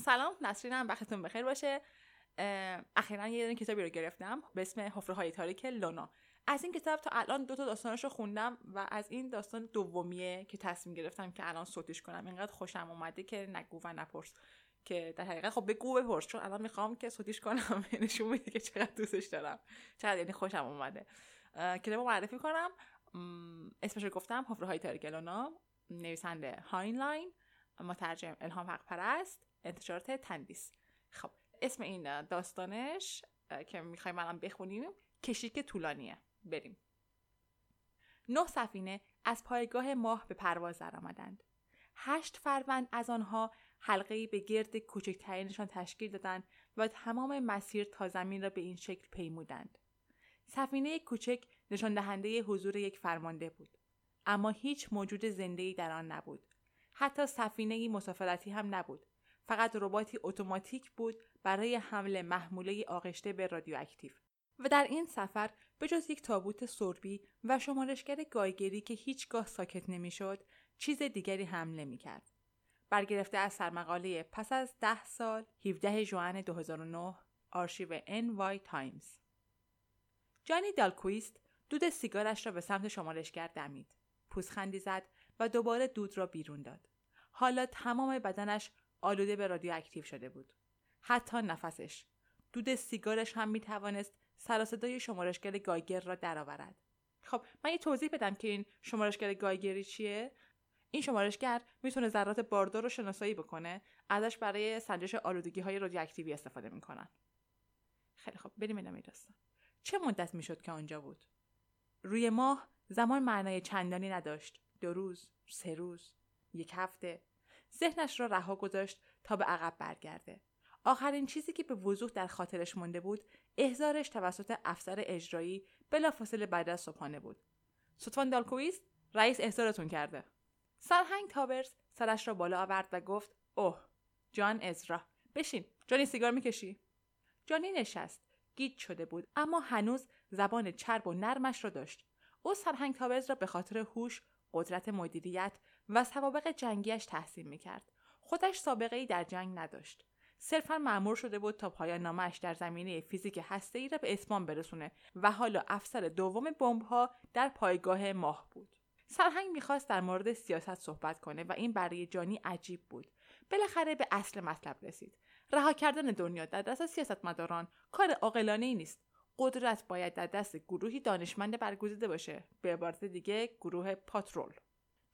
سلام نسرینم وقتتون بخیر باشه. اخیرا یه دونه کتابی رو گرفتم به اسم حفره های تاریک لونا از این کتاب تا الان دو تا داستانش رو خوندم و از این داستان دومیه که تصمیم گرفتم که الان صوتش کنم. اینقدر خوشم اومده که نگو و نپرس که در حقیقت خب بگو بپرس چون الان می‌خوام که صوتیش کنم نشون میده که چقدر دوستش دارم. چقدر یعنی خوشم اومده. کتاب معرفی کنم. اسمش رو گفتم حفره های تاریک لونا نویسنده هاینلاین. مترجم الهام حق پرست انتشارات تندیس. خب اسم این داستانش که می‌خوایم الان بخونیم کشیک طولانیه. بریم. نه سفینه از پایگاه ماه به پرواز درآمدند هشت فروند از آنها حلقه به گرد کوچکترینشان تشکیل دادند و تمام مسیر تا زمین را به این شکل پیمودند. سفینه کوچک نشان دهنده حضور یک فرمانده بود. اما هیچ موجود زنده در آن نبود. حتی سفینه مسافرتی هم نبود. فقط رباتی اتوماتیک بود برای حمل محموله آغشته به رادیواکتیو و در این سفر به جز یک تابوت سربی و شمارشگر گایگری که هیچگاه ساکت نمی‌شد چیز دیگری حمله می کرد. برگرفته از سرمقاله پس از ده سال 17 جوان 2009 آرشیو وای تایمز جانی دالکویست دود سیگارش را به سمت شمارشگر دمید. پوزخندی زد و دوباره دود را بیرون داد. حالا تمام بدنش آلوده به رادیواکتیو شده بود. حتی نفسش. دود سیگارش هم می توانست سر و صدای شمارشگر گایگر را درآورد. خب من یه توضیح بدم که این شمارشگر گایگری چیه این شمارشگر می‌تونه ذرات باردار رو شناسایی بکنه ازش برای سنجش آلودگی های رادیواکتیوی استفاده می‌کنن خیلی خب بریم ادامه داستان چه مدت می‌شد که آنجا بود روی ماه زمان معنای چندانی نداشت دو روز سه روز یک هفته ذهنش را رها گذاشت تا به عقب برگرده. آخرین چیزی که به وضوح در خاطرش مانده بود احضارش توسط افسر اجرایی بلافاصله بعد از صبحانه بود. سوتوان دالکویست رئیس احضارتون کرده. سرهنگ تابرز سرش را بالا آورد و گفت اوه جان ازرا بشین جانی سیگار می‌کشی. جانی نشست. گیج شده بود اما هنوز زبان چرب و نرمش را داشت. او سرهنگ تابرز را به خاطر هوش قدرت مدیریت و سوابق جنگیش تحسین می‌کرد. خودش سابقه ای در جنگ نداشت. صرفا معمور شده بود تا پایان نامش در زمینه فیزیک ای را به اتمام برسونه و حالا افسر دوم بمبها در پایگاه ماه بود. سرهنگ می‌خواست در مورد سیاست صحبت کنه و این برای جانی عجیب بود. بالاخره به اصل مطلب رسید. رها کردن دنیا در دست سیاستمداران کار عاقلانه ای نیست. قدرت باید در دست گروهی دانشمند برگزیده باشه. به عبارت دیگه گروه پاترول.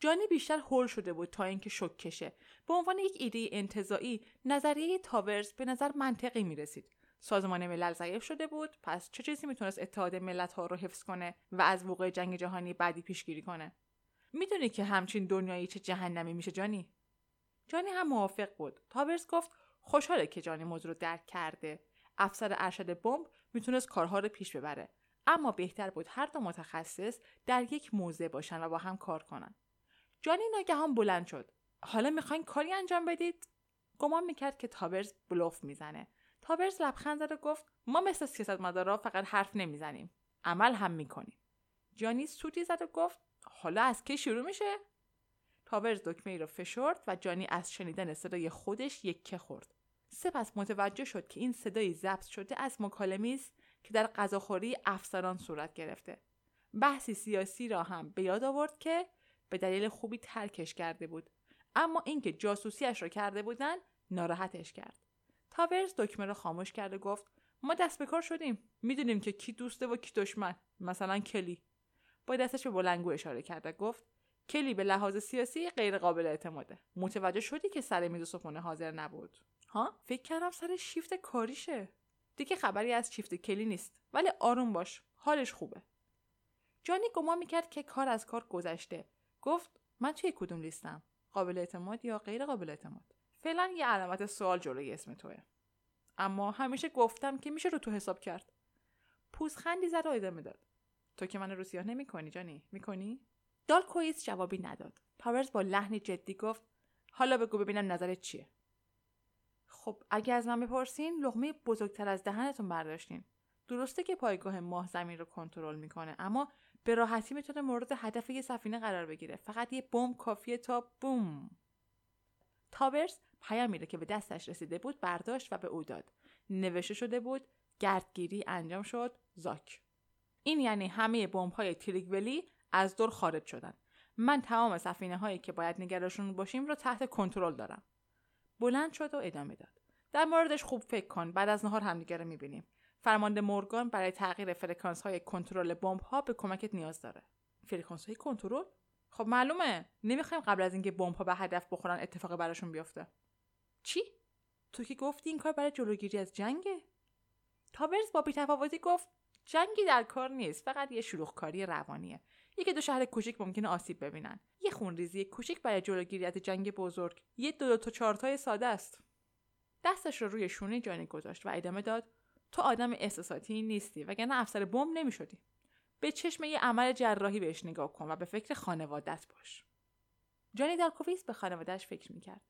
جانی بیشتر هول شده بود تا اینکه شک کشه. به عنوان یک ایده انتظایی نظریه تاورز به نظر منطقی می رسید سازمان ملل ضعیف شده بود پس چه چیزی می‌تونست اتحاد ملت ها رو حفظ کنه و از وقوع جنگ جهانی بعدی پیشگیری کنه؟ می‌دونی که همچین دنیایی چه جهنمی میشه جانی؟ جانی هم موافق بود. تاورز گفت خوشحاله که جانی موضوع رو درک کرده. افسر ارشد بمب می‌تونست کارها رو پیش ببره. اما بهتر بود هر دو متخصص در یک موضع باشن و با هم کار کنن. جانی ناگهان بلند شد. حالا می‌خواین کاری انجام بدید؟ گمان می‌کرد که تابرز بلوف می‌زنه. تابرز لبخند زد و گفت ما مثل سیاستمدارا فقط حرف نمی‌زنیم. عمل هم می‌کنیم. جانی سوتی زد و گفت حالا از کی شروع میشه؟ تابرز دکمه ای را فشرد و جانی از شنیدن صدای خودش یکه خورد. سپس متوجه شد که این صدای ضبط شده از مکالمی است که در غذاخوری افسران صورت گرفته. بحثی سیاسی را هم به یاد آورد که به دلیل خوبی ترکش کرده بود. اما اینکه جاسوسیش را کرده بودن ناراحتش کرد. تاورز دکمه را خاموش کرد و گفت ما دست به کار شدیم. می‌دونیم که کی دوسته و کی دشمن مثلا کلی. با دستش به بلنگو اشاره کرد و گفت کلی به لحاظ سیاسی غیر قابل اعتماده. متوجه شدی که سر میز صبحونه حاضر نبود. ها؟ فکر کردم سر شیفت کاریشه. دیگه خبری از شیفت کلی نیست. ولی آروم باش. حالش خوبه. جانی گمان می‌کرد که کار از کار گذشته. گفت من توی کدوم لیستم؟ قابل اعتماد یا غیر قابل اعتماد؟ فعلا یه علامت سوال جلوی اسم توه. اما همیشه گفتم که میشه رو تو حساب کرد. پوزخندی زد و ادامه داد. تو که من رو سیاه نمی‌کنی جانی؟ می‌کنی؟ دال کویس جوابی نداد. تاورز با لحنی جدی گفت حالا بگو ببینم نظرت چیه. خب اگه از من بپرسین لغمه بزرگتر از دهنتون برداشتین. درسته که پایگاه ماه زمین رو کنترل می‌کنه اما به راحتی می‌تونه مورد هدف یه سفینه قرار بگیره. فقط یه بمب کافیه تا بوم. تاورز پیامی را که به دستش رسیده بود برداشت و به او داد. نوشته شده بود گردگیری انجام شد زاک. این یعنی همه بمب های تریگولی از دور خارج شدن. من تمام سفینه هایی که باید نگراشون باشیم رو تحت کنترل دارم. بلند شد و ادامه داد. در موردش خوب فکر کن بعد از نهار همدیگه رو می‌بینیم. فرمانده مورگان برای تغییر فرکانس های کنترل بمب ها به کمکت نیاز داره. فرکانس های کنترل؟ خب معلومه. نمی‌خوایم قبل از اینکه بمب ها به هدف بخورن اتفاقی براشون بیفته چی؟ تو که گفتی این کار برای جلوگیری از جنگه؟ تاورز با بیتفاوتی گفت جنگی در کار نیست فقط یه شلوغکاری روانیه. یکی دو شهر کوچیک ممکنه آسیب ببینن. یه خونریزی کوچیک برای جلوگیری از جنگ بزرگ. یه دو دو تا چارتای ساده است. دستش رو روی شونه جانی گذاشت و ادامه داد تو آدم احساساتی نیستی وگرنه افسر بمب نمی‌شدی. به چشم یه عمل جراحی بهش نگاه کن و به فکر خانوادت باش. جانی دالکوفیس به خانوادهش فکر می‌کرد.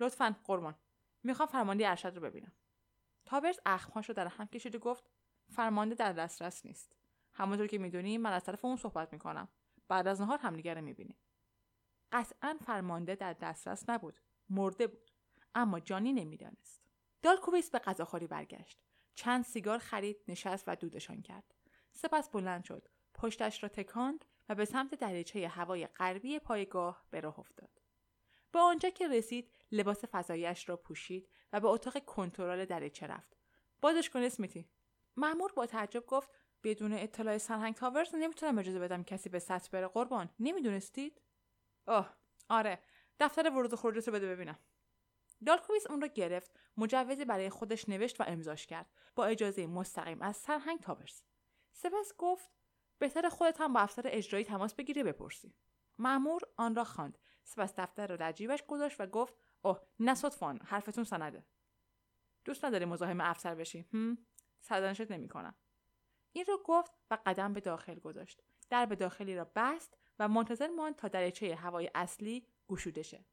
لطفا قربان. می‌خوام فرمانده ارشد رو ببینم. تابرز اخمهاش رو در هم کشید و گفت فرمانده در دسترس نیست. همونطور که می‌دونی من از طرف اون صحبت می‌کنم. بعد از نهار همدیگه رو می‌بینیم. قطعا فرمانده در دسترس نبود. مرده بود. اما جانی نمی‌دانست. دالکوبیس به غذاخوری برگشت. چند سیگار خرید نشست و دودشان کرد. سپس بلند شد. پشتش را تکاند و به سمت دریچه هوای غربی پایگاه به راه افتاد. به آنجا که رسید لباس فضاییش را پوشید و به اتاق کنترل دریچه رفت. بازش کن اسمیتی. مأمور با تعجب گفت بدون اطلاع سرهنگ تاورز نمی‌تونم اجازه بدم کسی به سطح بره قربان. نمی‌دونستید؟ اوه آره. دفتر ورود و خروجت رو بده ببینم. دالکویس اون را گرفت مجوزی برای خودش نوشت و امضاش کرد. با اجازه مستقیم از سرهنگ تاورز سپس گفت بهتر خودت هم با افسر اجرایی تماس بگیری بپرسی. مأمور آن را خواند. سپس دفتر را در جیبش گذاشت و گفت اوه نه صدفان حرفتون سنده. دوست نداری مزاحم افسر بشی هم؟ سردنشت نمی‌کنم این را گفت و قدم به داخل گذاشت. در به داخلی را بست و منتظر ماند تا دریچه هوای اصلی گشوده شه.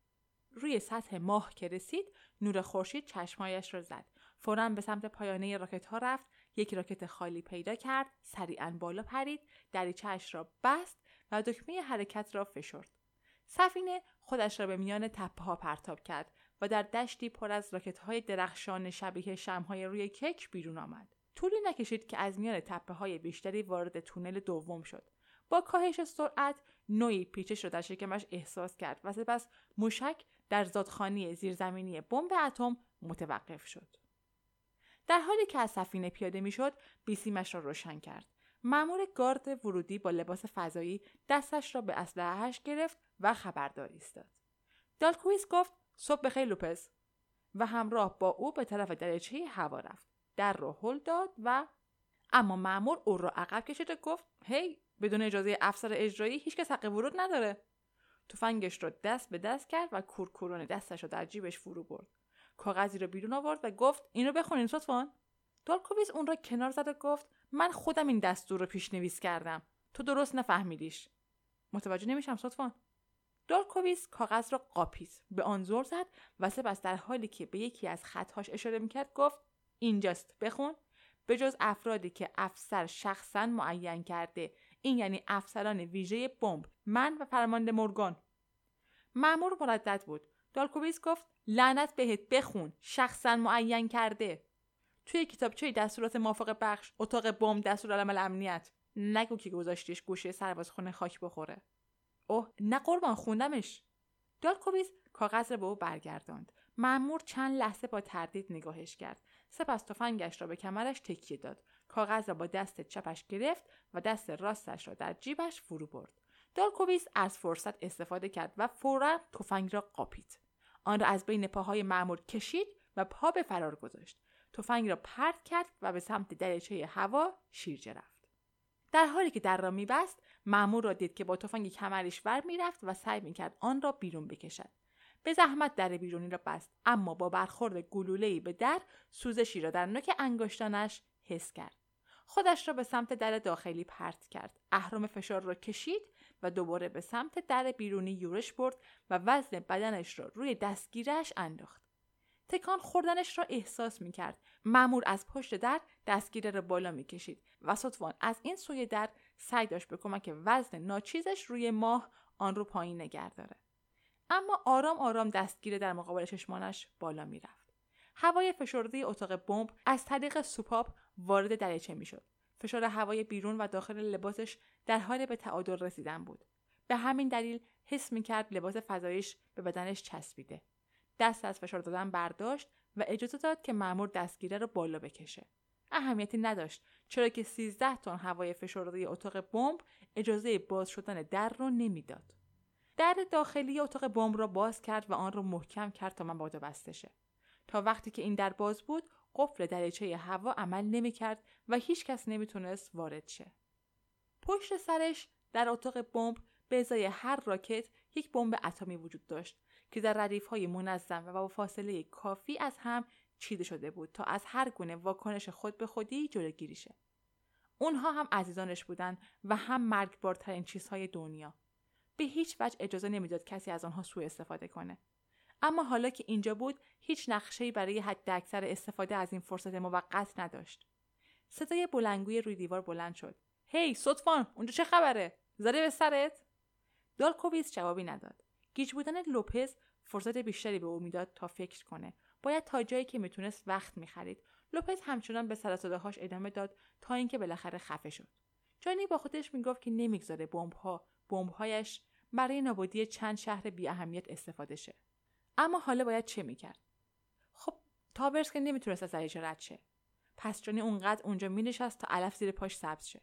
روی سطح ماه که رسید نور خورشید چشمهایش را زد. فورا به سمت پایانه راکت ها رفت. یک راکت خالی پیدا کرد سریعا بالا پرید دریچهاش را بست و دکمه حرکت را فشرد. سفینه خودش را به میان تپه ها پرتاب کرد و در دشتی پر از راکت های درخشان شبیه شمهای روی کک بیرون آمد. طولی نکشید که از میان تپه های بیشتری وارد تونل دوم شد. با کاهش سرعت نوعی پیچش را در شکمش احساس کرد و سپس موشک در زادخانه زیرزمینی بمب اتم متوقف شد. در حالی که از سفینه پیاده می‌شد بیسیمش را روشن کرد. مأمور گارد ورودی با لباس فضایی دستش را به اسلحهاش گرفت و خبرداری ایستاد. دالکویس گفت صبح بخیر لوپز و همراه با او به طرف دریچه هوا رفت. در را هل داد و اما مأمور او را عقب کشید و گفت هی بدون اجازه افسر اجرایی هیچکس حق ورود نداره. تفنگش را دست به دست کرد و کورکورون دستش را در جیبش فرو برد. کاغذی را بیرون آورد و گفت اینو بخونین لطفا دالکوویز اون را کنار زد و گفت من خودم این دستور رو پیشنویس کردم. تو درست نفهمیدیش. متوجه نمیشم لطفا دالکوویز کاغذ را قاپید به آن زور زد و سپس در حالی که به یکی از خطهاش اشاره می‌کرد گفت اینجاست بخون. به جز افرادی که افسر شخصا معین کرده این یعنی افسران ویژه بمب من و فرمانده مورگان. مأمور مردد بود. دالکوویز گفت لعنت بهت بخون شخصا معین کرده. توی کتابچه دستورات موافق بخش اتاق بمب دستورالعمل امنیت نگو که گذاشتیش گوشه سربازخونه خاک بخوره. اوه نه قربان خوندمش. دالکوویز کاغذ را به او برگرداند. مأمور چند لحظه با تردید نگاهش کرد. سپس تفنگش را به کمرش تکیه داد. کاغذ را با دست چپش گرفت و دست راستش را در جیبش فرو برد. دالکوویس از فرصت استفاده کرد و فورا تفنگ را قاپید. آن را از بین پاهای معمور کشید و پا به فرار گذاشت. تفنگ را پرت کرد و به سمت دریچه هوا شیرجه رفت. در حالی که در را میبست معمور را دید که با تفنگ کمرش ور می‌رفت و سعی می‌کرد آن را بیرون بکشد. به زحمت در بیرونی را بست اما با برخورد گلولهای به در سوزشی را در نوک انگشتانش حس کرد. خودش را به سمت در داخلی پرت کرد اهرام فشار را کشید و دوباره به سمت در بیرونی یورش برد و وزن بدنش را روی دستگیرش انداخت تکان خوردنش را احساس می کرد. معمور از پشت در دستگیره را بالا می کشید و سطوان از این سوی در سعی داشت به کمک وزن ناچیزش روی ماه آن رو پایین نگه داره. اما آرام آرام دستگیره در مقابل چشمانش بالا می‌رفت هوای فشرده اتاق بمب از طریق سوپاپ وارد دریچه می‌شد. فشار هوای بیرون و داخل لباسش در حال به تعادل رسیدن بود. به همین دلیل حس می‌کرد لباس فضایش به بدنش چسبیده. دست از فشار دادن برداشت و اجازه داد که مأمور دستگیره رو بالا بکشه. اهمیتی نداشت چرا که 13 تن هوای فشرده اتاق بمب اجازه باز شدن در رو نمی‌داد. در داخلی اتاق بمب را باز کرد و آن را محکم کرد تا من بسته شه تا وقتی که این در باز بود قفل دریچه هوا عمل نمی‌کرد و هیچ کس نمی‌تونست وارد شه پشت سرش در اتاق بمب به ازای هر راکت یک بمب اتمی وجود داشت که در ردیف های منظم و با فاصله کافی از هم چیده شده بود تا از هر گونه واکنش خود به خودی جلوگیری شه. اونها هم عزیزانش بودند و هم مرگبارترین چیزهای دنیا. به هیچ وجه اجازه نمی‌داد کسی از آنها سوء استفاده کنه. اما حالا که اینجا بود هیچ نقشه‌ای برای حد اکثر استفاده از این فرصت موقت نداشت. صدای بلنگوی روی دیوار بلند شد. هی hey, صدفان اونجا چه خبره؟ زده به سرت؟ دالکوویس جوابی نداد. گیج بودن لوپز فرصت بیشتری به او می‌داد تا فکر کنه باید تا جایی که می‌تونست وقت می‌خرید لوپز همچنان به سر هاش ادامه داد تا اینکه بالاخره خفه شد جانی با خودش می‌گفت که نمی‌گذاره بمبها بمبهایش برای نابودی چند شهر بی اهمیت استفاده شه اما حالا باید چه می‌کرد؟ خب تابرز که نمی‌تونست از دریچه رد شه. پس جانی اونقدر اونجا مینشست تا علف زیر پاش سبز شه.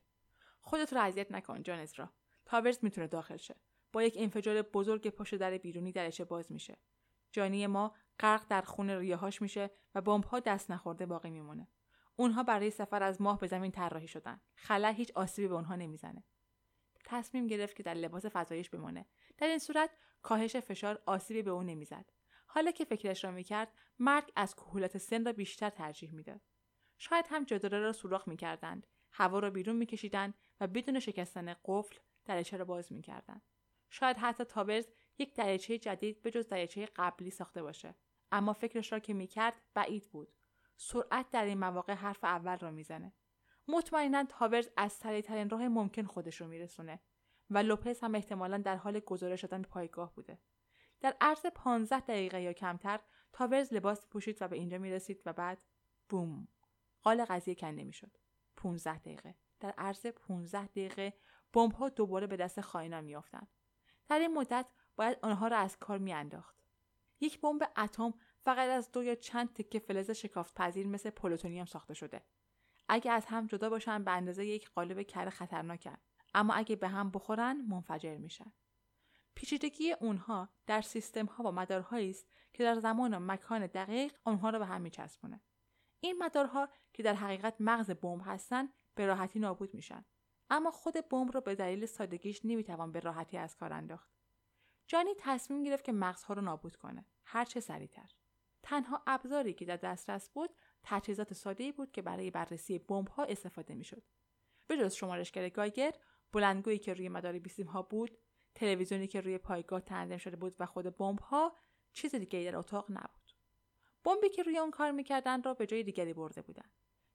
خودت رو اذیت نکن جان ازرا تابرز می‌تونه داخل شه. با یک انفجار بزرگ پشت در بیرونی درچه باز میشه. جانی ما غرق در خون ریههاش میشه و بمبها دست نخورده باقی میمونه. اونها برای سفر از ماه به زمین طراحی شدن. خلا هیچ آسیبی به اونها نمی‌زنه. تصمیم گرفت که در لباس فضایش بمونه. در این صورت کاهش فشار آسیبی به او نمی‌زد. حالا که فکرش را می‌کرد مرگ از کهولت سن را بیشتر ترجیح می‌داد. شاید هم جداره را سوراخ می‌کردند هوا را بیرون میکشیدند و بدون شکستن قفل درچه را باز می‌کردند. شاید حتی تابرز یک دریچه جدید به جز دریچه قبلی ساخته باشه. اما فکرش را که می‌کرد بعید بود. سرعت در این مواقع حرف اول را می‌زنه. مطمئنا تابرز از سریعترین راه ممکن خودش رو میرسونه و لوپز هم احتمالا در حال گزارش شدن پایگاه بوده. در عرض 15 دقیقه یا کمتر تاورز لباس پوشید و به اینجا می‌رسید و بعد بوم قال قضیه کنده می‌شد. 15 دقیقه. در عرض 15 دقیقه بمب ها دوباره به دست خائنان میافتند. در این مدت باید آنها را از کار میانداخت. یک بمب اتم فقط از دو یا چند تکه فلز شکافت پذیر مثل پلوتونیوم ساخته شده. اگه از هم جدا باشن به اندازه یک قالب کر خطرناکن. اما اگه به هم بخورن منفجر میشن. پیچیدگی اونها در سیستم ها و مدارهایی است که در زمان و مکان دقیق آنها را به هم میچسبونه. این مدارها که در حقیقت مغز بمب هستند به راحتی نابود میشن. اما خود بمب را به دلیل سادگیش نمی‌توان به راحتی از کار انداخت. جانی تصمیم گرفت که مغزها رو نابود کنه. هر چه سریعتر. تنها ابزاری که در دسترس بود تجهیزات ساده بود که برای بررسی بمب ها استفاده می‌شد. به جز شمارشگر گایگر بلندگویی که روی مدار بیسیم ها بود تلویزیونی که روی پایگاه تنظیم شده بود و خود بمب ها چیز دیگری در اتاق نبود. بمبی که روی آن کار می‌کردند را به جای دیگری برده بودند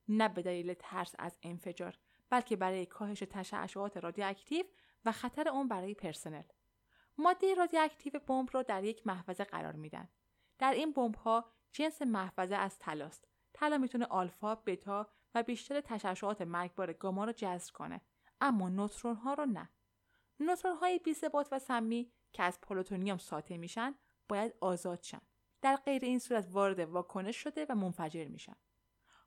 نه به دلیل ترس از انفجار بلکه برای کاهش تشعشعات رادیواکتیو و خطر اون برای پرسنل. ماده رادیواکتیو بمب را در یک محفظه قرار میدن. در این بمب ها جنس محفظه از تلاست طلا می‌تونه آلفا بتا و بیشتر تشعشعات مرگبار گاما را جذب کنه اما نوترون ها رو نه. نوترون های بی و سمی که از پلوتونیوم ساطع میشن باید آزاد شن. در غیر این صورت وارد واکنش شده و منفجر میشن.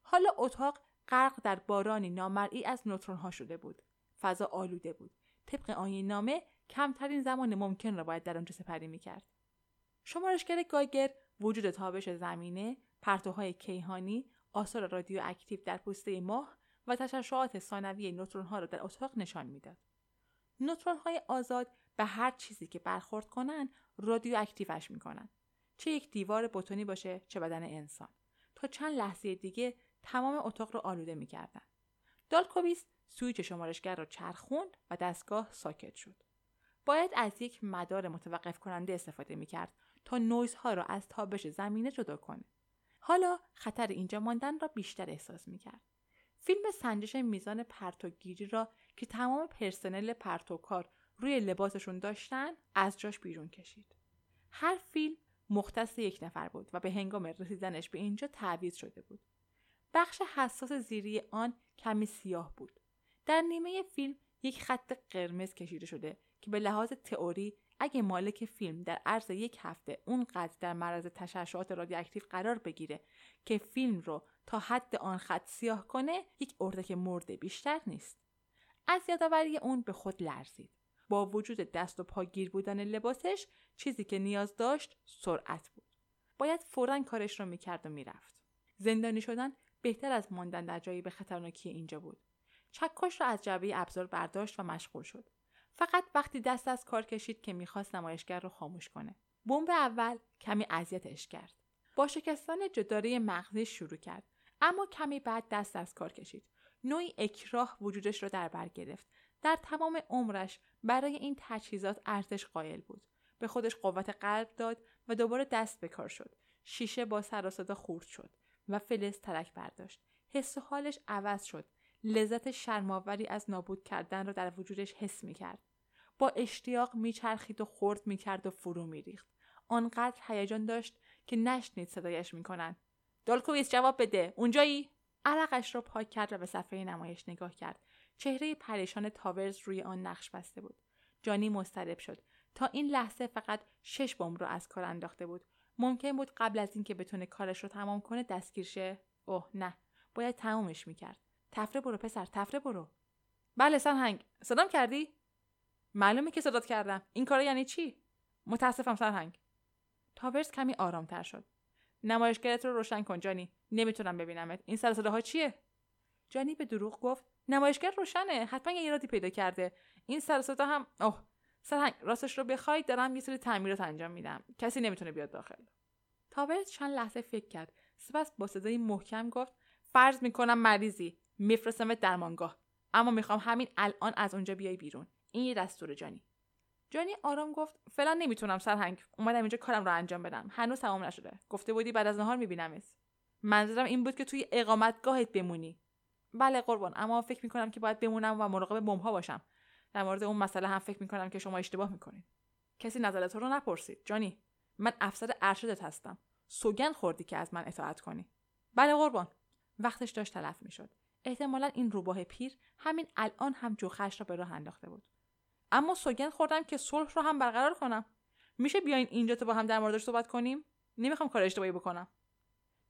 حالا اتاق غرق در بارانی نامرئی از نوترون ها شده بود. فضا آلوده بود. طبق آیین نامه کمترین زمان ممکن را باید در آنجا سپری می‌کرد. شمارشگر گایگر وجود تابش زمینه پرتوهای کیهانی آثار رادیواکتیو در پوسته ماه و تشعشعات ثانوی نوترون ها را در اتاق نشان می‌داد. نوترون های آزاد به هر چیزی که برخورد کنند رادیواکتیوش می‌کنند چه یک دیوار بتونی باشه چه بدن انسان. تا چند لحظه دیگه تمام اتاق را آلوده می‌کردند دالکوویس سویچ شمارشگر را چرخوند و دستگاه ساکت شد. باید از یک مدار متوقف کننده استفاده می‌کرد تا نویزها را از تابش زمینه جدا کنه. حالا خطر اینجا ماندن را بیشتر احساس می‌کرد. فیلم سنجش میزان پرتوگیری را که تمام پرسنل پرتوکار روی لباسشون داشتن از جاش بیرون کشید. هر فیلم مختص یک نفر بود و به هنگام رسیدنش به اینجا تعویض شده بود. بخش حساس زیری آن کمی سیاه بود. در نیمه فیلم یک خط قرمز کشیده شده که به لحاظ تئوری اگه مالک فیلم در عرض یک هفته اونقدر در معرض تشعشعات رادیواکتیو قرار بگیره که فیلم رو تا حد آن خط سیاه کنه یک اردک مرده بیشتر نیست. از یادآوری اون به خود لرزید. با وجود دست و پاگیر بودن لباسش چیزی که نیاز داشت سرعت بود. باید فورا کارش رو می‌کرد و می‌رفت. زندانی شدن بهتر از ماندن در جایی به خطرناکی اینجا بود. چکش را از جعبه ابزار برداشت و مشغول شد. فقط وقتی دست از کار کشید که می‌خواست نمایشگر رو خاموش کنه. بمب اول کمی اذیتش کرد. با شکستن جداره مغزی شروع کرد. اما کمی بعد دست از کار کشید. نوعی اکراه وجودش را در بر گرفت. در تمام عمرش برای این تجهیزات ارزش قائل بود. به خودش قوت قلب داد و دوباره دست به کار شد. شیشه با سر صدا خورد شد و فلز ترک برداشت. حس و حالش عوض شد. لذت شرماوری از نابود کردن را در وجودش حس می کرد. با اشتیاق میچرخید و خورد می‌کرد و فرو میریخت. آنقدر هیجان داشت که نشنید صدایش می‌کنند دالکویس جواب بده. اونجایی؟ عرقش را پاک کرد و به صفحه نمایش نگاه کرد. چهره پریشان تاورز روی آن نقش بسته بود. جانی مضطرب شد. تا این لحظه فقط شش بمب را از کار انداخته بود. ممکن بود قبل از اینکه بتونه کارش رو تمام کنه دستگیر شه؟ اوه نه. باید تمومش می‌کرد. تفره برو پسر تفره برو. بله سرهنگ. صدام کردی؟ معلومه که صدات کردم. این کار یعنی چی؟ متاسفم سرهنگ تاورز کمی آرامتر شد. نمایشگرت رو روشن کن جانی. نمی‌تونم ببینمت. این سر صداها چیه؟ جانی به دروغ گفت نمایشگر روشنه. حتما یه ایرادی پیدا کرده. این سر صدا هم اوه. سرهنگ راستش رو بخواید دارم یه سری تعمیرات انجام میدم. کسی نمی‌تونه بیاد داخل. تاورز چند لحظه فکر کرد. سپس با صدای محکم گفت فرض می‌کنم مریضی. میفرستمت درمانگاه. اما می‌خوام همین الان از اونجا بیای بیرون. این یه دستور جانی. جانی آرام گفت فعلا نمی‌تونم سرهنگ. اومدم اینجا کارم رو انجام بدم. هنوز تمام نشده. گفته بودی بعد از نهار میبینمت. منظورم این بود که توی اقامتگاهت بمونی. بله قربان اما فکر می‌کنم که باید بمونم و مراقب بمبها باشم. در مورد اون مسئله هم فکر می‌کنم که شما اشتباه می‌کنید. کسی نظر تو رو نپرسید. جانی من افسر ارشدت هستم. سوگن خوردی که از من اطاعت کنی. بله قربان. وقتش داشت تلف می‌شد. احتمالا این روباه پیر همین الان هم جوخش را به راه انداخته بود. اما سوگن خوردم که صلح رو هم برقرار کنم. میشه بیاین اینجا تو با هم در موردش صحبت کنیم؟ نمی‌خوام کار اشتباهی بکنم.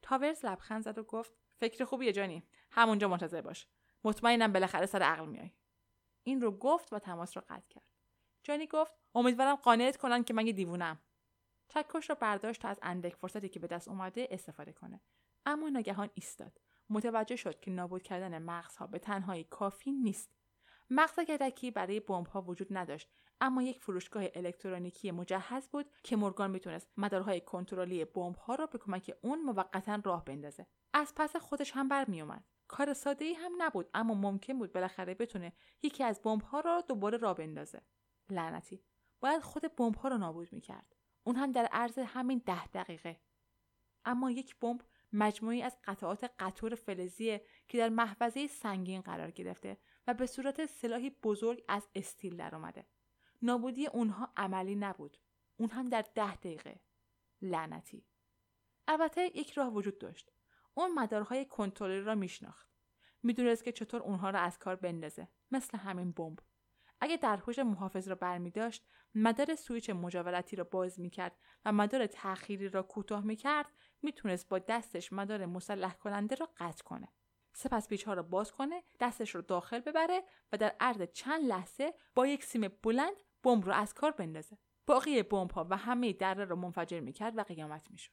تاورز لبخند زد و گفت فکر خوبیه جانی. همونجا منتظر باش. مطمئنم بالاخره سر عقل میای. این رو گفت و تماس رو قطع کرد. جانی گفت امیدوارم قانعت کنن که من یه دیوونم. چکش را برداشت تا از اندک فرصتی که به دست اومده استفاده کنه. اما ناگهان ایستاد. متوجه شد که نابود کردن مغزها به تنهایی کافی نیست. مغز گدکی برای ها وجود نداشت اما یک فروشگاه الکترونیکی مجهز بود که مورگان می‌تونست مدارهای کنترلی ها را به کمک اون موقتا راه بندازه. از پس خودش هم برمیومد کار ساده ای هم نبود اما ممکن بود بالاخره بتونه یکی از ها را دوباره راه بندازه. لعنتی. باید خود ها را نابود می‌کرد. اون هم در عرض همین ده دقیقه. اما یک بمب مجموعی از قطعات قطور فلزیه که در محفظه سنگین قرار گرفته و به صورت سلاحی بزرگ از استیل درآمده. نابودی اونها عملی نبود. اون هم در ده دقیقه. لعنتی. البته یک راه وجود داشت. اون مدارهای کنترلی را میشناخت. می‌دونست که چطور اونها را از کار بندازه. مثل همین بمب. اگه درهوش محافظ را برمی داشت مدار سویچ مجاورتی را باز می کرد و مدار تأخیری را کوتاه می کرد می‌تونست با دستش مدار مسلح کننده را قطع کنه. سپس پیچ ها را باز کنه دستش رو داخل ببره و در عرض چند لحظه با یک سیم بلند بمب رو از کار بندازه. باقی بمب ها و همه دره رو منفجر می‌کرد و قیامت می‌شد.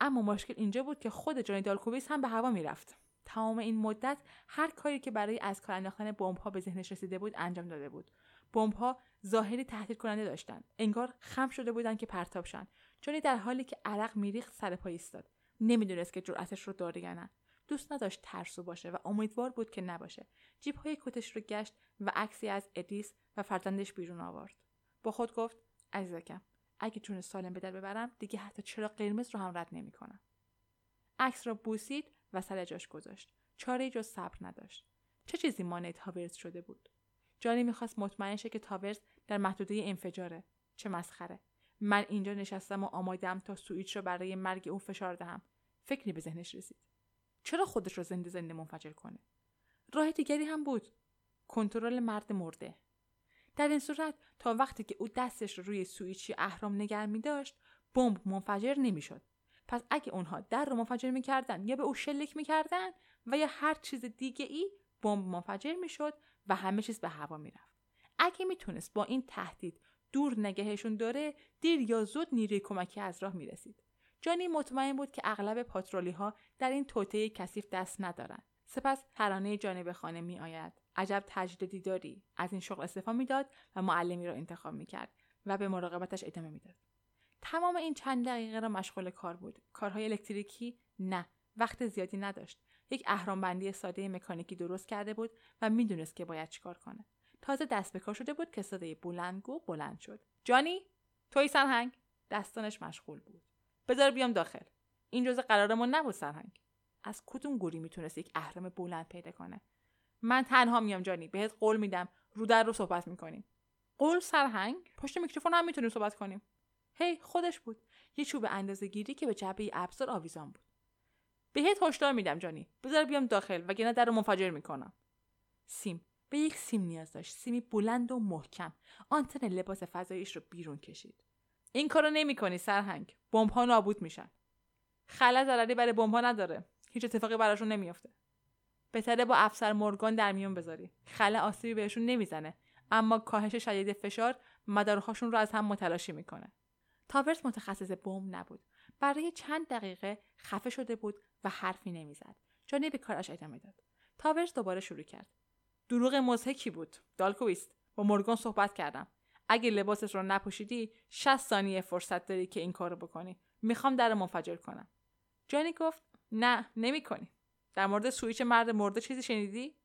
اما مشکل اینجا بود که خود جانی دالکوویس هم به هوا می‌رفت. تمام این مدت هر کاری که برای از کار انداختن بمب ها به ذهنش رسیده بود انجام داده بود. بمب ها ظاهری تهدید کننده داشتند انگار خم شده بودند که پرتاب شن. جانی در حالی که عرق میریخت سر پای ایستاد. نمی‌دونست که جرأتش رو داره یا نه. دوست نداشت ترسو باشه و امیدوار بود که نباشه. جیب های کتش رو گشت و عکسی از ادیس و فرزندش بیرون آورد. با خود گفت عزیزکم اگه جون سالم به در ببرم دیگه حتی چرا قرمز رو هم رد نمی‌کنم. عکس را بوسید و سر جاش گذاشت. چاره جز صبر نداشت. چه چیزی مانع تاورز شده بود؟ جانی می‌خواست مطمئن شه که تاورز در محدوده انفجاره. چه مسخره. من اینجا نشستم و آمادم تا سویچ رو برای مرگ او فشار دهم. فکری به ذهنش رسید. چرا خودش رو زنده زنده منفجر کنه؟ راه دیگری هم بود. کنترل مرد مرده. در این صورت تا وقتی که او دستش رو روی سویچی اهرام نگر می داشت بمب منفجر نمی‌شد پس اگه اونها در رو منفجر می‌کردن یا به او شلیک می‌کردن و یا هر چیز دیگه ای بمب منفجر می‌شد و همه چیز به هوا می‌رفت اگه می‌تونست با این تهدید دور نگهشون داره دیر یا زود نیروی کمکی از راه می‌رسید جانی مطمئن بود که اغلب پاترولی ها در این توطعه کثیف دست ندارند سپس ترانه جانی به خانه می آید. عجب تجدیدی داری. از این شغل استعفا می‌داد و معلمی را انتخاب می‌کرد و به مراقبتش ادامه می‌داد. تمام این چند دقیقه را مشغول کار بود. کارهای الکتریکی؟ نه. وقت زیادی نداشت. یک اهرامبندی ساده مکانیکی درست کرده بود و می‌دونست که باید چیکار کنه. تازه دست به کار شده بود که صدای بلندگو بلند شد. جانی؟ توی سرهنگ. دستانش مشغول بود. بذار بیام داخل. این جزء قرارمون نبود سرهنگ. از کدوم گوری می‌تونست یک اهرام بلند پیدا کنه؟ من تنها میام جانی. بهت قول میدم رو در رو صحبت می‌کنیم قول سرهنگ؟ پشت میکروفون هم می‌تونیم صحبت کنیم. هی خودش بود. یه چوب اندازه گیری که به جبه ابزار آویزان بود. بهت هشدار میدم جانی. بذار بیام داخل وگرنه در رو منفجر می‌کنم. سیم. به یک سیم نیاز داشت. سیمی بلند و محکم. آنتن لباس فضاییش رو بیرون کشید. این کارو نمی‌کنی سرهنگ. بمب ها نابود میشن. خلا ضرری برای بمب نداره. هیچ اتفاقی براشون نمیافته. بهتره با افسر مرگان در میون بذاری. خلا آسیبی بهشون نمی‌زنه. اما کاهش شدید فشار مدارهاشون رو از هم متلاشی می‌کنه. تاورس متخصص بمب نبود. برای چند دقیقه خفه شده بود و حرفی نمی‌زد. جانی به کارش ادامه داد. تاورس دوباره شروع کرد. دروغ مزهکی بود. دالکویست. با مورگان صحبت کردم. اگه لباسش رو نپوشیدی 60 ثانیه فرصت داری که این کارو بکنی. می‌خوام در منفجر کنم. جانی گفت نه نمی‌کنی. در مورد سویچ مرد مرده چیزی شنیدی؟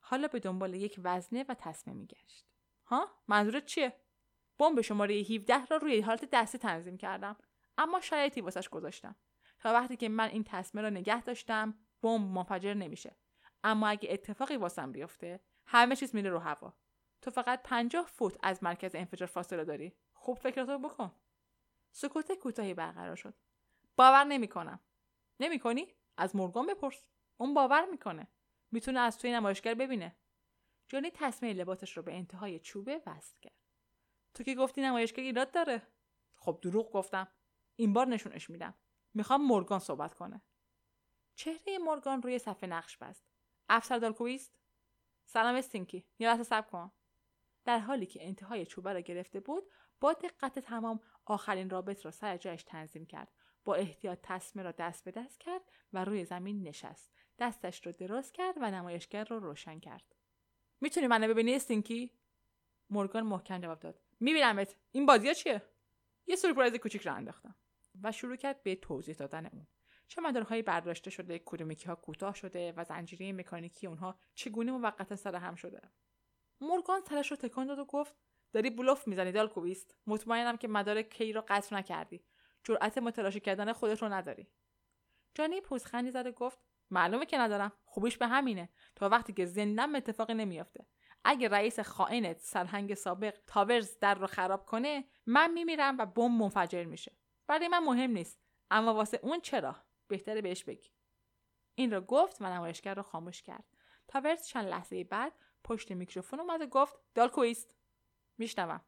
حالا به دنبال یک وزنه و تصمیم میگشت. ها؟ منظورت چیه? بمب شماره 17 را روی حالت دستی تنظیم کردم اما شرایطی واسش گذاشتم. تا وقتی که من این تصمیم را نگه داشتم بمب منفجر نمیشه. اما اگه اتفاقی واسم بیفته همه چیز میره رو هوا. تو فقط پنجاه فوت از مرکز انفجار فاصله داری. خوب فکرتو بکن. سکوت کوتاهی برقرار شد. باور نمی‌کنم. نمی‌کنی؟ از مورگان بپرس. اون باور می‌کنه. می‌تونه از توی نمایشگر ببینه. جونی تصمیم لباسش رو به انتهای چوبه وصل کرد. تو که گفتی نمایشگر ایراد داره. خب دروغ گفتم. این بار نشونش میدم. می‌خوام مورگان صحبت کنه. چهره مورگان روی صفحه نقش بست. افسر دالکویست سلام استینکی یه لحظه صبر کن. در حالی که انتهای چوبه را گرفته بود با دقت تمام آخرین رابط را سر جایش تنظیم کرد. با احتیاط تصمه را دست به دست کرد و روی زمین نشست. دستش را دراز کرد و نمایشگر را رو روشن کرد. می‌تونی منو ببینی استینکی مورگان محکم جواب داد. میبینمت. این بازی چیه؟ یه سورپرایز کوچیک را انداختم. و شروع کرد به توضیح دادن اون. چه برداشته شده کدومکی ها کوتاه شده و زنجیره مکانیکی اونها چگونه موقتا سر هم شده؟ مورگان سرش رو تکان داد و گفت داری بلوف می‌زنی دالکویست مطمئنم که مدار کی رو قطع نکردی. جرأت متلاشی کردن خودت رو نداری. جانی پوزخندی زد و گفت معلومه که ندارم. خوبیش به همینه. تا وقتی که زندم اتفاقی نمیافته. اگه رئیس خائنت سرهنگ سابق تاورز در رو خراب کنه من میمیرم و بمب منفجر میشه. برای من مهم نیست. اما واسه اون چرا؟ بهتره بهش بگی. این را گفت و نمایشگر را خاموش کرد. تاورز چند لحظه بعد پشت میکروفون اومد و گفت دالکویست. میشنوم.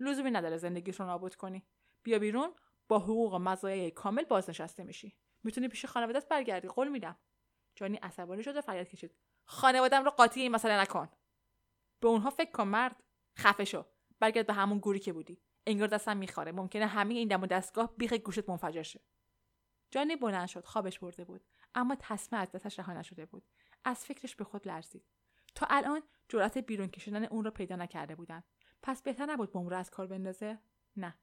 لزومی نداره زندگیش رو نابود کنی. بیا بیرون با حقوق و مزایای کامل بازنشسته میشی. می‌تونی پیش خانوادت برگردی. قول میدم. جانی عصبانی شد و فریاد کشید. خانوادم رو قاطی این مسئله نکن. به اونها فکر کن مرد. خفه شو. برگرد به همون گوری که بودی. انگار دستم می‌خوره. ممکنه همه این دم و دستگاه بیخ گوشت منفجر شه. جانی بلند شد. خوابش برده بود. اما تصمیم از دستش رها نشده بود. از فکرش به خود لرزید. تا الان جرأت بیرون کشیدن اون را پیدا نکرده بودند پس بهتر نبود بمب را از کار بندازه؟ نه.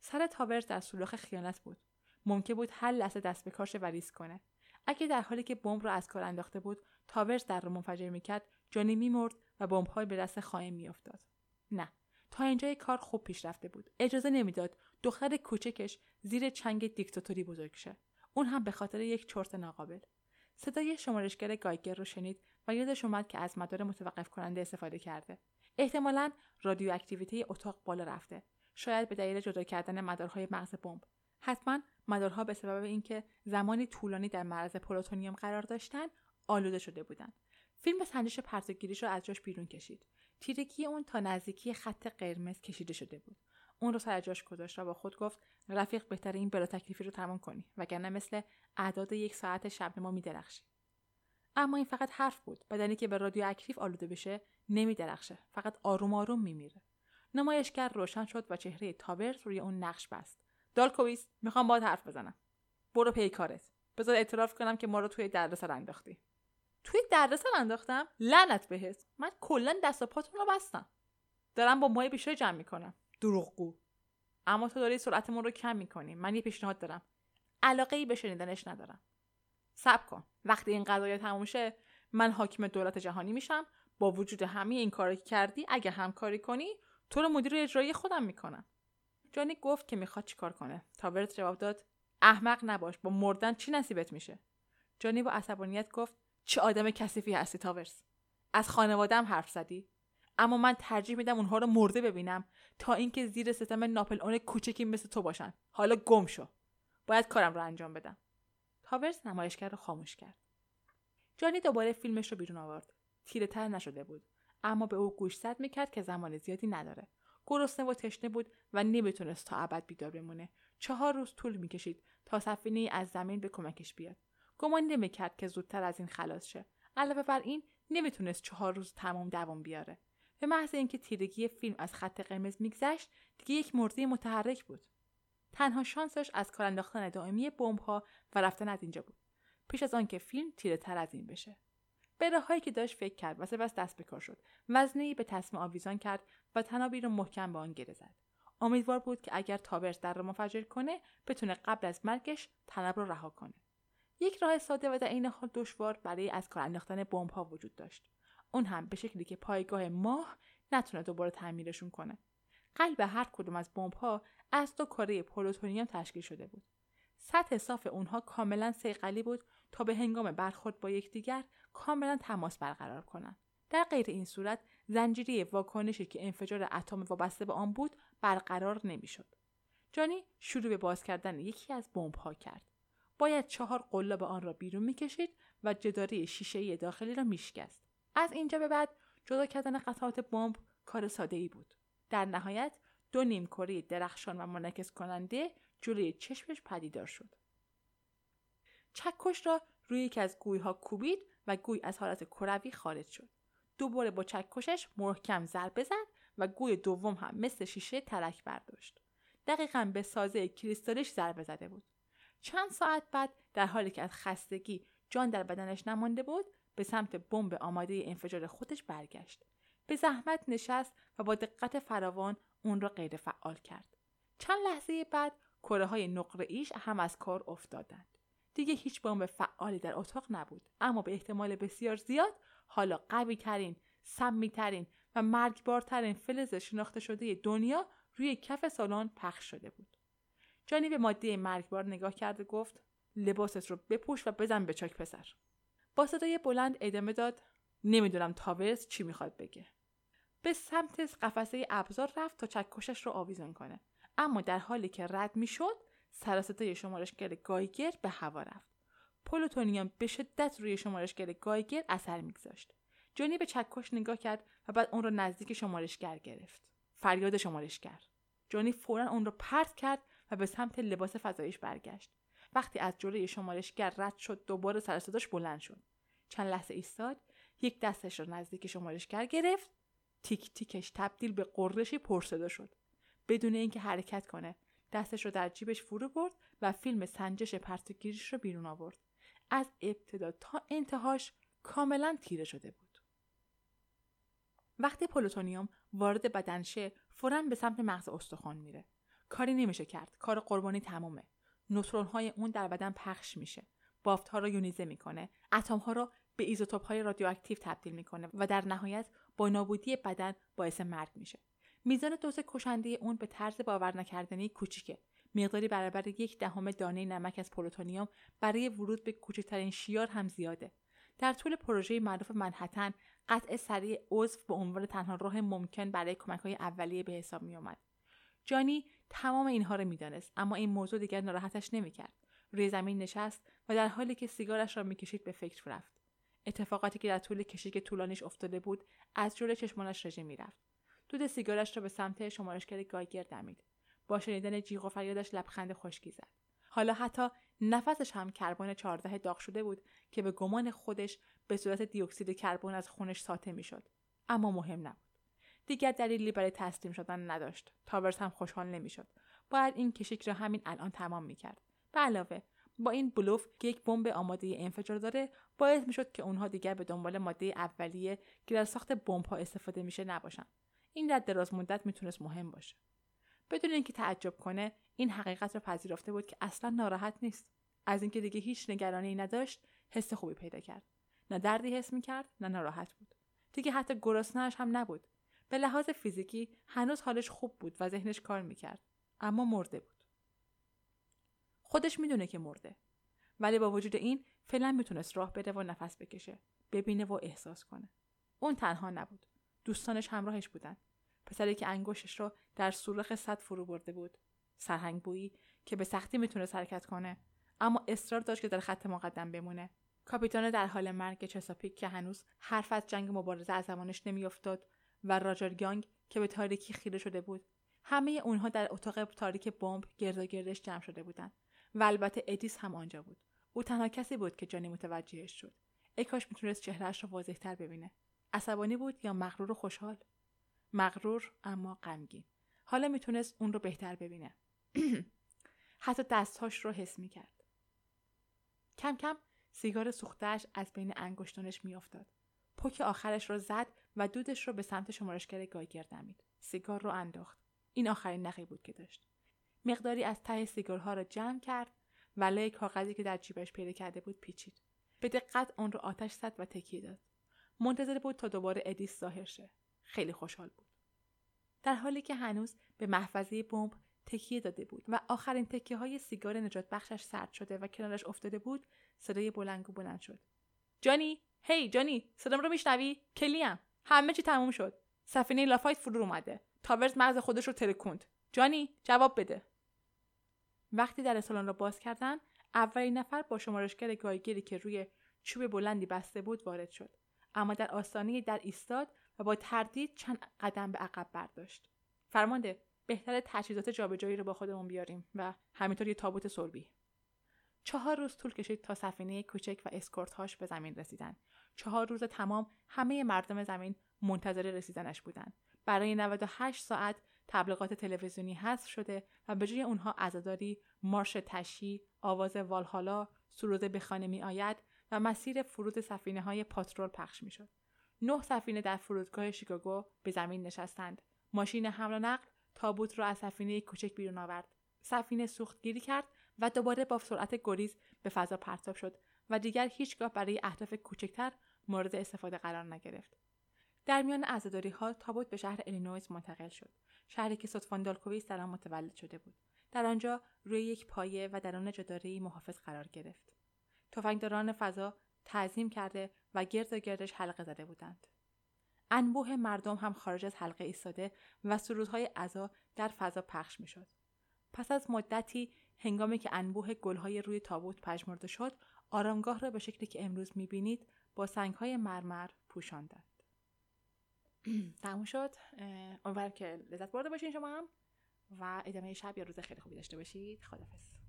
سر تاورز در سوراخ خیانت بود. ممکن بود هر لحظه دست به کارش و کنه. اگه در حالی که بمب را از کار انداخته بود تاورز در را منفجر می‌کرد جانی میمرد و بمبهای به دست خائن میافتاد. نه. تا اینجای کار خوب پیش رفته بود. اجازه نمی‌داد دختر کوچکش زیر چنگ دیکتاتوری بزرگ شه. اون هم به خاطر یک چرت ناقابل. صدای شمارشگر گایگر رو شنید و یادش اومد که از مدار متوقف کننده استفاده کرده. احتمالا رادیواکتیویته اتاق بالا رفته. شاید به دلیل جدا کردن مدارهای مغز بمب. حتما مدارها به سبب اینکه زمانی طولانی در معرض پلوتونیوم قرار داشتن آلوده شده بودند. فیلم سنجش پرتگیریش را از جاش بیرون کشید. تیرگی اون تا نزدیکی خط قرمز کشیده شده بود. اون رو سر جاش گذاشت و با خود گفت رفیق بهتر این بلا تکلیفی رو تمام کنی وگرنه مثل اعداد یک ساعت شب‌نما میدرخشی. اما این فقط حرف بود بدنی که به رادیو اکتیو آلوده بشه نمیدرخشه. فقط آروم آروم میمیره. نمایشگر روشن شد و چهره تاورز روی اون نقش بست. دالکویس می‌خوام باهات حرف بزنم. برو پی کارت. بذار اعتراف کنم که ما رو توی دردسر انداختی. توی دردسر انداختم؟ لعنت بهت. من کلا دست و پاتون رو بستم. دارم با مای بیشتر جمع می‌کنم. دروغگو. اما تو داری سرعتمون رو کم می‌کنی. من یه پیشنهاد دارم. علاقه ای به شنیدنش ندارم. صبر کن. وقتی این قضایا تموم شه من حاکم دولت جهانی میشم. با وجود همه این کاری که کردی اگه همکاری کنی تو رو مدیر اجرایی خودم می‌کنم. جانی گفت که می‌خواد چیکار کنه. تاورت جواب داد احمق نباش با مردن چی نصیبت میشه؟ جانی با عصبانیت گفت چه آدم کثیفی هستی تاورس. از خانوادم حرف زدی. اما من ترجیح میدم اونها رو مرده ببینم تا اینکه زیر ستم ناپل اون کوچکی مثل تو باشن. حالا گم شو. باید کارم رو انجام بدم. تاورس نمایشگر رو خاموش کرد. جانی دوباره فیلمش رو بیرون آورد. تیره تر نشده بود. اما به او گوشزد می‌کرد که زمان زیادی نداره. گرسنه و تشنه بود و نمی‌تونست تا ابد بیدار بمونه. چهار روز طول می‌کشید تا سفینه از زمین به کمکش بیاد. گمان نمی‌کرد که زودتر از این خلاص شه. علاوه بر این نمی‌تونست چهار روز تمام دوام بیاره. به محض اینکه تیرگی فیلم از خط قرمز میگذشت دیگه یک مرده متحرک بود. تنها شانسش از کار انداختن دائمی ها و رفتن از اینجا بود. پیش از آنکه فیلم تیره تر از این بشه. به راههایی که داشت فکر کرد و سپس دست به کار شد. وزنهای به تصمیم آویزان کرد و تنابی رو محکم به آن گره زد. امیدوار بود که اگر تابرز در را منفجر کنه بتونه قبل از مرگش تناب رو رها کنه. یک راه ساده و در این حال دشوار برای از کار انداختن بمب ها وجود داشت. اون هم به شکلی که پایگاه ماه نتونه دوباره تعمیرشون کنه. قلب هر کدوم از بمب ها از دو کره پلوتونیوم تشکیل شده بود. سطح صاف اونها کاملا سیقلی بود تا به هنگام برخورد با یکدیگر کاملا تماس برقرار کنند. در غیر این صورت زنجیره واکنشی که انفجار اتم وابسته به آن بود برقرار نمی‌شد. جانی شروع به باز کردن یکی از بمب ها کرد. باید چهار قلاب آن را بیرون می‌کشید و جداری شیشه داخلی را میشکست. از اینجا به بعد جدا کردن قطعات بمب کار ساده ای بود. در نهایت دو نیمکره درخشان و منعکس کننده جلوی چشمش پدیدار شد. چکش را روی یکی از گویها کوبید و گوی از حالت کروی خارج شد. دوباره با چکشش محکم ضربه زد و گوی دوم هم مثل شیشه ترک برداشت. دقیقا به سازه کریستالش ضربه زده بود. چند ساعت بعد در حالی که از خستگی جان در بدنش نمانده بود به سمت بمب آماده انفجار خودش برگشت. به زحمت نشست و با دقت فراوان اون را غیر فعال کرد. چند لحظه بعد کره های نقره ایش هم از کار افتادند. دیگه هیچ بمب فعالی در اتاق نبود. اما به احتمال بسیار زیاد حالا قوی ترین سمی ترین و مرگبارترین فلز شناخته شده دنیا روی کف سالن پخش شده بود. جانی به ماده مرگبار نگاه کرد و گفت لباست رو بپوش و بزن به چاک پسر. با صدای بلند ادامه داد نمی‌دونم تاورس چی می‌خواد بگه. به سمت قفسه ابزار رفت تا چکشش رو آویزان کنه. اما در حالی که رد می‌شد سر و صدای شمارشگر گایگر به هوا رفت. پلوتونیوم به شدت روی شمارشگر گایگر اثر میگذاشت. جونی به چکش نگاه کرد و بعد اون رو نزدیک شمارشگر گرفت. فریاد شمارشگر. جونی فورا اون رو پرت کرد و به سمت لباس فضاییش برگشت. وقتی از جلوی شمارشگر رد شد دوباره سر و صداش بلند شد. چند لحظه ایستاد یک دستش رو نزدیک شمارشگر گرفت تیک تیکش تبدیل به قرشی پرصدا شد. بدون اینکه حرکت کنه دستش رو در جیبش فرو برد و فیلم سنجش پرتگیریش رو بیرون آورد. از ابتدا تا انتهاش کاملا تیره شده بود. وقتی پلوتونیوم وارد بدن شه فورا به سمت مغز استخوان میره. کاری نمیشه کرد. کار قربانی تمومه. نوترون های اون در بدن پخش میشه. بافت ها رو یونیزه می‌کنه. اتم ها رو به ایزوتوپ های رادیواکتیو تبدیل می‌کنه و در نهایت با نابودی بدن باعث مرگ میشه. میزان دوز کشنده اون به طرز باور نکردنی کوچیکه. مقداری برابر یک دهم دانه نمک از پلوتونیوم برای ورود به کوچکترین شیار هم زیاده. در طول پروژه معروف منهتن قطع سریع عضو به عنوان تنها راه ممکن برای کمک های اولیه به حساب می اومد. جانی تمام اینها رو می‌دانست اما این موضوع دیگر ناراحتش نمی‌کرد. روی زمین نشست و در حالی که سیگارش را می‌کشید به فکر رفت. اتفاقاتی که در طول کشیک طولانیش افتاده بود از جلوی چشمانش رژه می‌رفت. دود سیگارش را به سمت شمارشگر گایگر دمید. با شنیدن جیغ و فریادش لبخند خشکی زد. حالا حتی نفسش هم کربن چهارده داغ شده بود که به گمان خودش به صورت دیوکسید کربن از خونش ساطع می‌شد. اما مهم نبود. دیگر دلیلی برای تسلیم شدن نداشت. تاورز هم خوشحال نمی‌شد. باید این کشیک را همین الان تمام می‌کرد. به علاوه با این بلوف که یک بمب آماده انفجار داره باعث می‌شد که اونها دیگر به دنبال ماده اولیه که در ساخت بمب ها استفاده میشه نباشن. این در دراز مدت می‌تونست مهم باشه. بدون اینکه تعجب کنه این حقیقت را پذیرفته بود که اصلا ناراحت نیست. از اینکه دیگه هیچ نگرانی نداشت حس خوبی پیدا کرد. نه دردی حس می‌کرد نه ناراحت بود. دیگه حتی گرسنهاش هم نبود. به لحاظ فیزیکی هنوز حالش خوب بود و ذهنش کار می‌کرد. اما مرده بود. خودش می‌دونه که مرده. ولی با وجود این فعلا می‌تونست راه بره و نفس بکشه ببینه و احساس کنه. اون تنها نبود. دوستانش همراهش بودن. پسری که انگشتش رو در سوراخ صد فرو برده بود. سرهنگ بویی که به سختی می‌تونست حرکت کنه. اما اصرار داشت که در خط مقدم بمونه. کاپیتان در حال مرگ چساپیک که هنوز حرف از جنگ مبارزه از زمانش نمیافتاد و راجر گانگ که به تاریکی خیره شده بود. همه اونها در اتاق تاریک بمب گرد گردش جمع شده بودند. و البته ادیس هم آنجا بود. او تنها کسی بود که جانی متوجهش شد. ای کاش می‌تونست چهرهش را واضحتر ببینه. عصبانی بود یا مغرور و خوشحال؟ مغرور اما غمگین. حالا می‌تونست اون رو بهتر ببینه. حتی دستهاش رو حس می‌کرد. کم کم سیگار سوختهش از بین انگشتانش میافتاد. پک آخرش رو زد و دودش رو به سمت شمارشگر گایگر دمید. سیگار رو انداخت. این آخرین نقی بود که داشت. مقداری از ته سیگارها را جمع کرد و لای کاغذی که در جیبش پیدا کرده بود پیچید. به دقت آن را آتش زد و تکیه داد. منتظر بود تا دوباره ادیس ظاهر شه. خیلی خوشحال بود. در حالی که هنوز به محفظه بمب تکیه داده بود و آخرین تکیه های سیگار نجات بخشش سرد شده و کنارش افتاده بود صدای بلنگ و بلند شد. جانی! هی جانی! صدام رو میشنوی؟ کلیم! همه چی تموم شد. سفینه لافایت فرو اومده. تاورز مغز خودش رو ترکوند. جانی جواب بده. وقتی در سالن را باز کردن اولین نفر با شمارشگر گایگیری که روی چوب بلندی بسته بود وارد شد. اما در آستانه در ایستاد و با تردید چند قدم به عقب برداشت. فرمانده بهتر تجهیزات جابجایی رو با خودمون بیاریم و همینطور یه تابوت سربی. چهار روز طول کشید تا سفینه کوچک و اسکورت هاش به زمین رسیدن. چهار روز تمام همه مردم زمین منتظر رسیدنش بودند برای 98 ساعت تبلیغات تلویزیونی حذف شده و به جای اونها عزاداری مارش تشی آواز والهالا سروده به خانه می آید و مسیر فرود سفینه های پاترول پخش می شد. نه سفینه در فرودگاه شیکاگو به زمین نشستند. ماشین حمل و نقل تابوت را از سفینه کوچک بیرون آورد. سفینه سوختگیری کرد و دوباره با سرعت گریز به فضا پرتاب شد و دیگر هیچگاه برای اهداف کوچکتر مورد استفاده قرار نگرفت. در میان عزاداری ها تابوت به شهر الینویز منتقل شد. شهری که ستوان دالکویست در آن متولد شده بود. در آنجا روی یک پایه و در آن محافظ قرار گرفت. تفنگداران فضا تعظیم کرده و گرد و گردش حلقه زده بودند. انبوه مردم هم خارج از حلقه ایستاده و سرودهای عزا در فضا پخش می‌شد. پس از مدتی هنگامی که انبوه گلهای روی تابوت پژمرده شد آرامگاه را به شکلی که امروز می‌بینید با سنگهای مرمر پوشاندند تموم شد. امیدوارم که لذت برده باشین شما هم. و ادامه شب یا روز خیلی خوبی داشته باشید. خدافظ